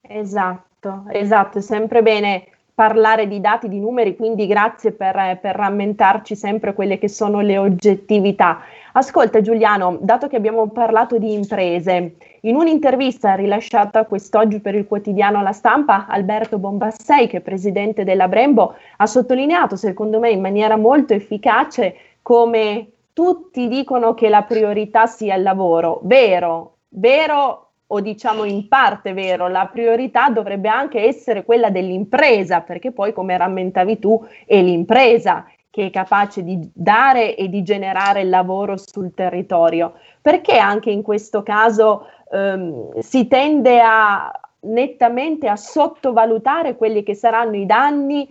A: Esatto, esatto, è sempre bene parlare di dati, di numeri, quindi grazie per, per rammentarci sempre quelle che sono le oggettività. Ascolta Giuliano, dato che abbiamo parlato di imprese, in un'intervista rilasciata quest'oggi per il quotidiano La Stampa, Alberto Bombassei, che è presidente della Brembo, ha sottolineato, secondo me in maniera molto efficace, come tutti dicono che la priorità sia il lavoro. Vero, vero o diciamo in parte vero, la priorità dovrebbe anche essere quella dell'impresa, perché poi come rammentavi tu è l'impresa che è capace di dare e di generare lavoro sul territorio. Perché anche in questo caso ehm, si tende a nettamente a sottovalutare quelli che saranno i danni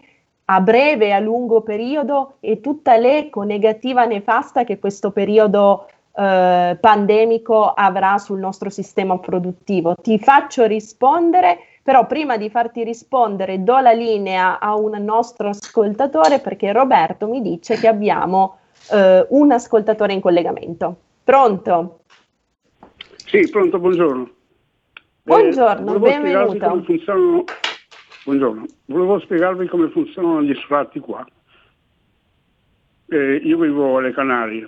A: a breve e a lungo periodo e tutta l'eco negativa nefasta che questo periodo eh, pandemico avrà sul nostro sistema produttivo. Ti faccio rispondere, però prima di farti rispondere do la linea a un nostro ascoltatore perché Roberto mi dice che abbiamo eh, un ascoltatore in collegamento. Pronto?
C: Sì, pronto, buongiorno.
A: Buongiorno, eh, benvenuto.
C: Buongiorno, volevo spiegarvi come funzionano gli sfratti qua. Eh, io vivo alle Canarie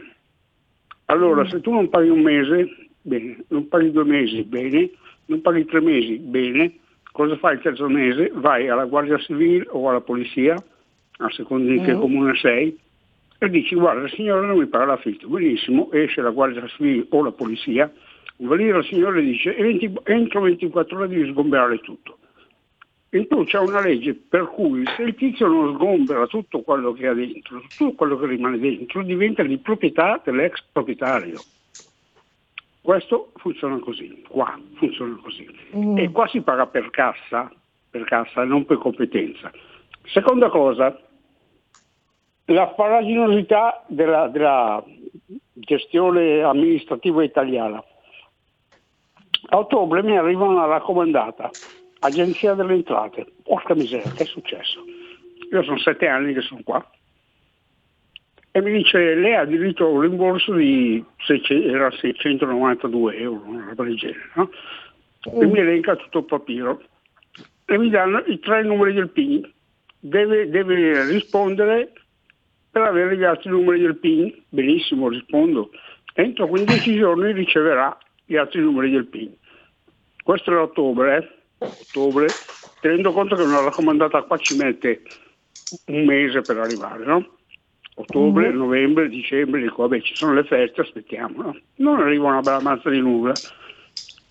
C: allora, mm. se tu non paghi un mese, bene, non paghi due mesi, bene, non paghi tre mesi, bene, cosa fai il terzo mese? Vai alla Guardia Civile o alla Polizia, a seconda di che mm. comune sei, e dici guarda il signore non mi paga l'affitto, benissimo, esce la Guardia Civile o la Polizia, va lì il signore dice entro 24 ore devi sgomberare tutto. In più c'è una legge per cui se il tizio non sgombera tutto quello che ha dentro, tutto quello che rimane dentro diventa di proprietà dell'ex proprietario. Questo funziona così, qua funziona così. Mm. E qua si paga per cassa, per cassa, non per competenza. Seconda cosa, la faraginosità della, della gestione amministrativa italiana. A ottobre mi arriva una raccomandata Agenzia delle Entrate. Porca miseria, che è successo? Io sono sette anni che sono qua. E mi dice, lei ha diritto a un rimborso di 600, era 692 euro, una roba del genere, no? E mi elenca tutto il papiro. E mi danno i tre numeri del PIN. Deve, deve rispondere per avere gli altri numeri del PIN. Benissimo, rispondo. Entro 15 giorni riceverà gli altri numeri del PIN. Questo è ottobre, eh? ottobre, tenendo conto che una raccomandata qua ci mette un mese per arrivare, no? Ottobre, mm-hmm. novembre, dicembre, dico vabbè ci sono le feste, aspettiamo, no? Non arriva una bella mazza di nulla.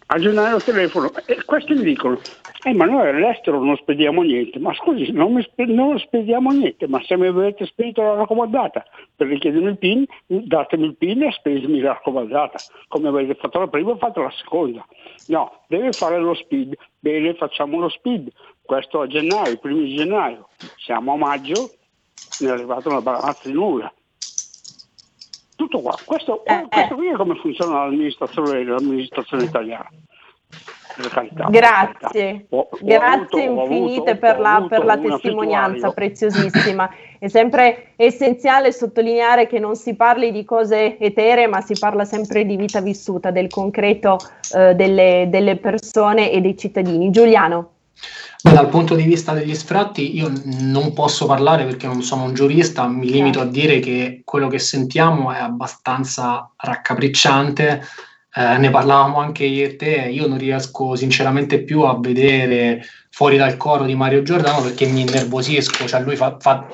C: A gennaio telefono e questi mi dicono Eh, ma noi all'estero non spediamo niente, ma scusi, non, spe- non spediamo niente, ma se mi avete spedito la raccomandata per richiedermi il PIN, datemi il PIN e spedimi la raccomandata. Come avete fatto la prima, fate la seconda. No, deve fare lo speed. Bene, facciamo lo speed. Questo a gennaio, i primi di gennaio. Siamo a maggio, ne è arrivata una balanza di nulla. Tutto qua. Questo, eh, questo qui è come funziona l'amministrazione, l'amministrazione italiana.
A: Grazie, ho, ho grazie avuto, infinite avuto, per la, per la testimonianza preziosissima. È sempre essenziale sottolineare che non si parli di cose eteree, ma si parla sempre di vita vissuta, del concreto eh, delle, delle persone e dei cittadini. Giuliano.
B: Beh, dal punto di vista degli sfratti, io non posso parlare perché non sono un giurista, mi limito a dire che quello che sentiamo è abbastanza raccapricciante. Eh, ne parlavamo anche io e te, io non riesco sinceramente più a vedere fuori dal coro di Mario Giordano perché mi innervosisco, cioè lui fa, fa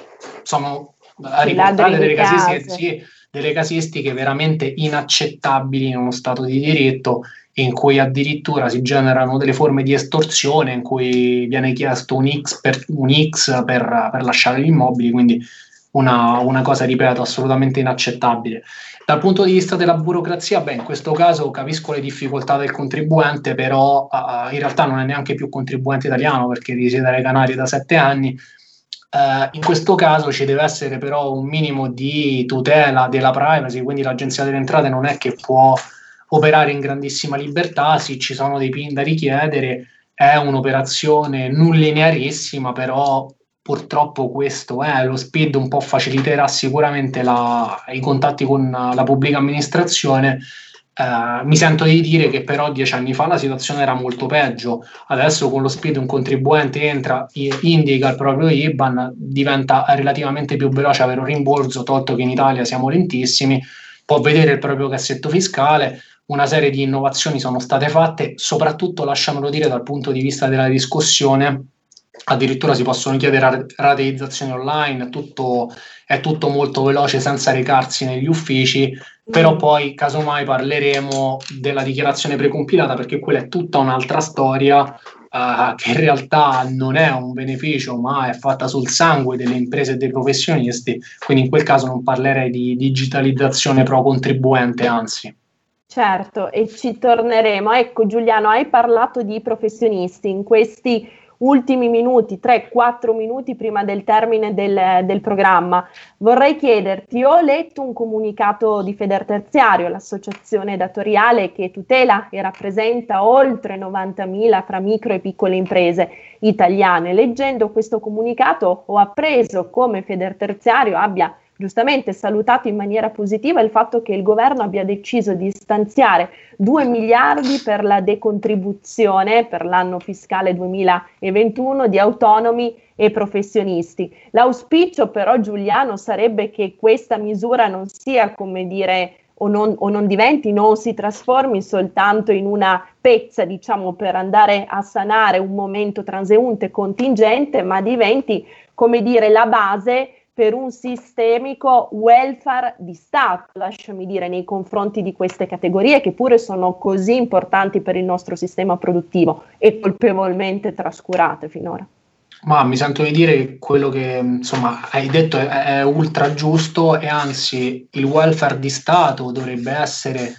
B: sono a riportare delle casistiche, sì, delle casistiche veramente inaccettabili in uno Stato di diritto in cui addirittura si generano delle forme di estorsione in cui viene chiesto un X per, un X per, per lasciare gli immobili, quindi una, una cosa, ripeto, assolutamente inaccettabile. Dal punto di vista della burocrazia, beh, in questo caso capisco le difficoltà del contribuente, però uh, in realtà non è neanche più contribuente italiano perché risiede alle Canarie da sette anni. Uh, in questo caso ci deve essere però un minimo di tutela della privacy, quindi l'Agenzia delle Entrate non è che può operare in grandissima libertà, sì, ci sono dei PIN da richiedere, è un'operazione non linearissima, però purtroppo questo è, lo speed un po' faciliterà sicuramente la, i contatti con la pubblica amministrazione. Eh, mi sento di dire che però dieci anni fa la situazione era molto peggio, adesso con lo speed un contribuente entra, indica il proprio IBAN, diventa relativamente più veloce avere un rimborso, tolto che in Italia siamo lentissimi, può vedere il proprio cassetto fiscale, una serie di innovazioni sono state fatte, soprattutto lasciamelo dire dal punto di vista della discussione, addirittura si possono chiedere rateizzazioni online, tutto, è tutto molto veloce senza recarsi negli uffici, però mm. poi casomai parleremo della dichiarazione precompilata perché quella è tutta un'altra storia uh, che in realtà non è un beneficio ma è fatta sul sangue delle imprese e dei professionisti, quindi in quel caso non parlerei di digitalizzazione pro contribuente, anzi.
A: Certo, e ci torneremo. Ecco Giuliano, hai parlato di professionisti in questi ultimi minuti, 3-4 minuti prima del termine del, del, programma. Vorrei chiederti, ho letto un comunicato di Federterziario, l'associazione datoriale che tutela e rappresenta oltre 90.000 fra micro e piccole imprese italiane. Leggendo questo comunicato ho appreso come Federterziario abbia giustamente salutato in maniera positiva il fatto che il governo abbia deciso di stanziare 2 miliardi per la decontribuzione per l'anno fiscale 2021 di autonomi e professionisti. L'auspicio però Giuliano sarebbe che questa misura non sia come dire o non, o non, diventi, non si trasformi soltanto in una pezza, diciamo, per andare a sanare un momento transeunte contingente, ma diventi, come dire, la base per un sistemico welfare di Stato, lasciami dire, nei confronti di queste categorie che pure sono così importanti per il nostro sistema produttivo e colpevolmente trascurate finora.
B: Ma mi sento di dire che quello che insomma hai detto è, è ultra giusto e anzi il welfare di Stato dovrebbe essere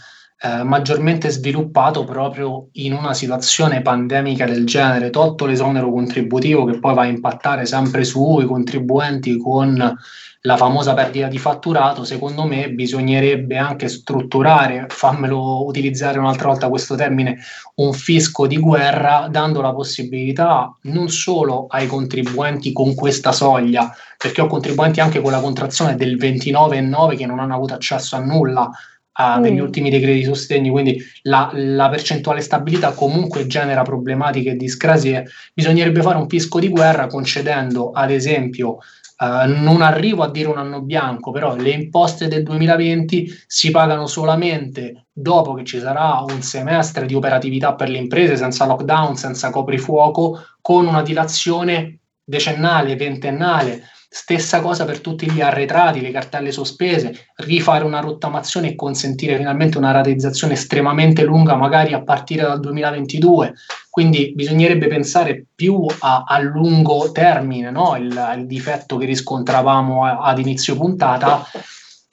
B: eh, maggiormente sviluppato proprio in una situazione pandemica del genere, tolto l'esonero contributivo che poi va a impattare sempre sui contribuenti con la famosa perdita di fatturato, secondo me bisognerebbe anche strutturare, fammelo utilizzare un'altra volta questo termine, un fisco di guerra, dando la possibilità non solo ai contribuenti con questa soglia, perché ho contribuenti anche con la contrazione del 29,9 che non hanno avuto accesso a nulla, a degli mm. ultimi decreti di sostegno, quindi la, la, percentuale stabilità comunque genera problematiche e discrasie, bisognerebbe fare un fisco di guerra concedendo ad esempio Uh, non arrivo a dire un anno bianco, però le imposte del 2020 si pagano solamente dopo che ci sarà un semestre di operatività per le imprese, senza lockdown, senza coprifuoco, con una dilazione decennale, ventennale Stessa cosa per tutti gli arretrati, le cartelle sospese, rifare una rottamazione e consentire finalmente una rateizzazione estremamente lunga, magari a partire dal 2022. quindi bisognerebbe pensare più a, a lungo termine, no? il, il, difetto che riscontravamo a, ad inizio puntata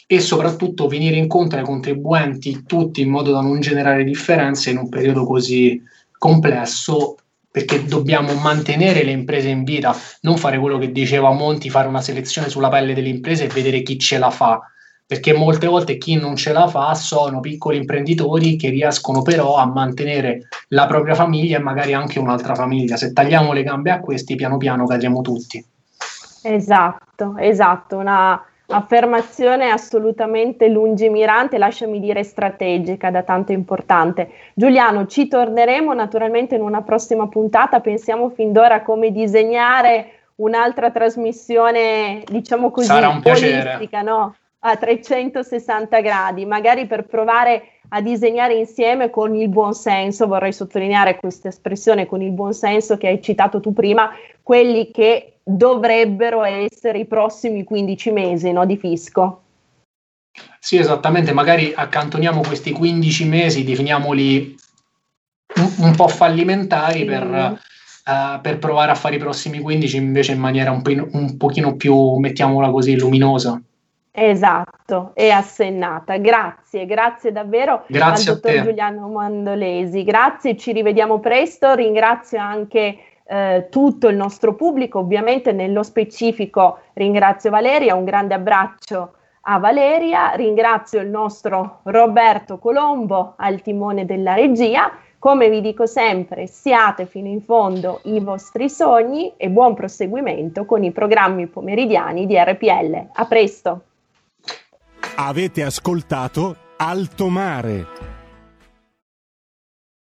B: e soprattutto venire incontro ai contribuenti tutti in modo da non generare differenze in un periodo così complesso perché dobbiamo mantenere le imprese in vita, non fare quello che diceva Monti, fare una selezione sulla pelle delle imprese e vedere chi ce la fa, perché molte volte chi non ce la fa sono piccoli imprenditori che riescono però a mantenere la propria famiglia e magari anche un'altra famiglia. Se tagliamo le gambe a questi, piano piano cadremo tutti.
A: Esatto, esatto, una affermazione assolutamente lungimirante, lasciami dire strategica, da tanto importante. Giuliano, ci torneremo naturalmente in una prossima puntata, pensiamo fin d'ora come disegnare un'altra trasmissione, diciamo così,
B: Sarà un piacere.
A: no? a 360 gradi, magari per provare a disegnare insieme con il buon senso, vorrei sottolineare questa espressione con il buon senso che hai citato tu prima, quelli che dovrebbero essere i prossimi 15 mesi no, di fisco.
B: Sì, esattamente, magari accantoniamo questi 15 mesi, definiamoli un, un po' fallimentari sì. per, uh, per, provare a fare i prossimi 15 invece in maniera un, un pochino più, mettiamola così, luminosa.
A: Esatto, è assennata. Grazie, grazie davvero
B: grazie
A: al dottor Giuliano Mandolesi. Grazie, ci rivediamo presto. Ringrazio anche eh, tutto il nostro pubblico, ovviamente nello specifico ringrazio Valeria, un grande abbraccio a Valeria, ringrazio il nostro Roberto Colombo al timone della regia. Come vi dico sempre, siate fino in fondo i vostri sogni e buon proseguimento con i programmi pomeridiani di RPL. A presto!
D: Avete ascoltato Alto Mare.